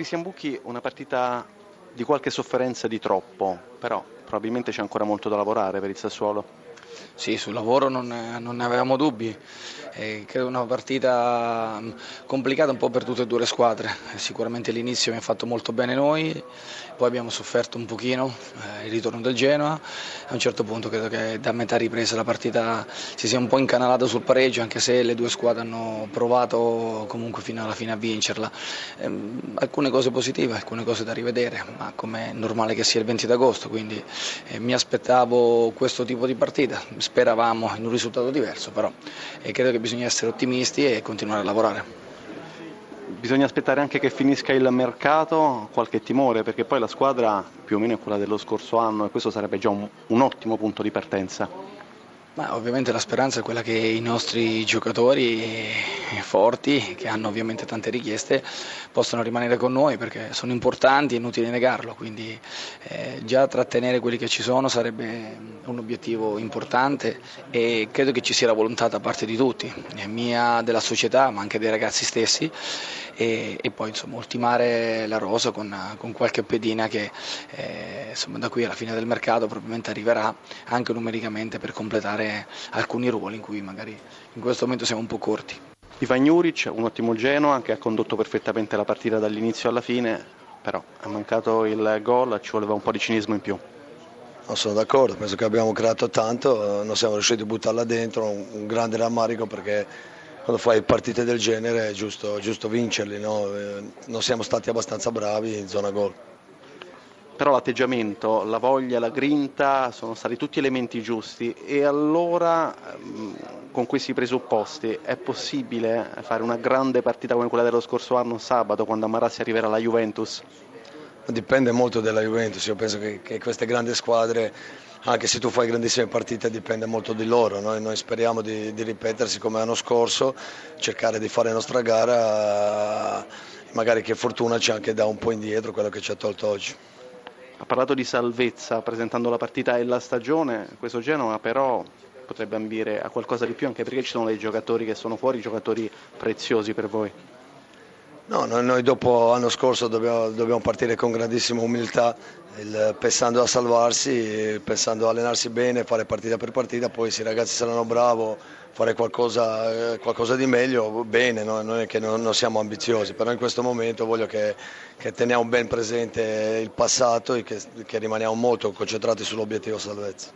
Cristian Bucchi, una partita di qualche sofferenza di troppo, però probabilmente c'è ancora molto da lavorare per il Sassuolo. Sì, sul lavoro non, non ne avevamo dubbi, eh, credo una partita mm, complicata un po' per tutte e due le squadre, sicuramente l'inizio ha fatto molto bene noi, poi abbiamo sofferto un pochino eh, il ritorno del Genoa, a un certo punto credo che da metà ripresa la partita si sia un po' incanalata sul pareggio anche se le due squadre hanno provato comunque fino alla fine a vincerla. Eh, alcune cose positive, alcune cose da rivedere, ma come è normale che sia il 20 d'agosto, quindi eh, mi aspettavo questo tipo di partita speravamo in un risultato diverso, però eh, credo che bisogna essere ottimisti e continuare a lavorare. Bisogna aspettare anche che finisca il mercato, qualche timore, perché poi la squadra più o meno è quella dello scorso anno e questo sarebbe già un, un ottimo punto di partenza. Ma ovviamente la speranza è quella che i nostri giocatori forti, che hanno ovviamente tante richieste, possano rimanere con noi perché sono importanti, è inutile negarlo, quindi eh, già trattenere quelli che ci sono sarebbe un obiettivo importante e credo che ci sia la volontà da parte di tutti, mia, della società ma anche dei ragazzi stessi e, e poi insomma, ultimare la rosa con, con qualche pedina che eh, insomma, da qui alla fine del mercato probabilmente arriverà anche numericamente per completare alcuni ruoli in cui magari in questo momento siamo un po' corti. Ivan Juric, un ottimo Genoa che ha condotto perfettamente la partita dall'inizio alla fine, però ha mancato il gol, ci voleva un po' di cinismo in più. Non sono d'accordo, penso che abbiamo creato tanto, non siamo riusciti a buttarla dentro, un, grande rammarico perché quando fai partite del genere è giusto, giusto vincerli, no? Eh, non siamo stati abbastanza bravi in zona gol. Però l'atteggiamento, la voglia, la grinta sono stati tutti elementi giusti e allora mm, con questi presupposti è possibile fare una grande partita come quella dello scorso anno sabato quando a Marassi arriverà la Juventus? Dipende molto dalla Juventus, io penso che, che queste grandi squadre anche se tu fai grandissime partite dipende molto di loro, noi, noi speriamo di, di, ripetersi come l'anno scorso, cercare di fare la nostra gara, magari che fortuna ci anche da un po' indietro quello che ci ha tolto oggi. Ha parlato di salvezza presentando la partita e la stagione, questo Genova però potrebbe ambire a qualcosa di più anche perché ci sono dei giocatori che sono fuori, giocatori preziosi per voi. No, noi dopo l'anno scorso dobbiamo, dobbiamo, partire con grandissima umiltà, il, pensando a salvarsi, pensando a allenarsi bene, fare partita per partita, poi se i ragazzi saranno bravi, fare qualcosa, qualcosa, di meglio, bene, no? non è che non, non, siamo ambiziosi, però in questo momento voglio che, che teniamo ben presente il passato e che, che rimaniamo molto concentrati sull'obiettivo salvezza.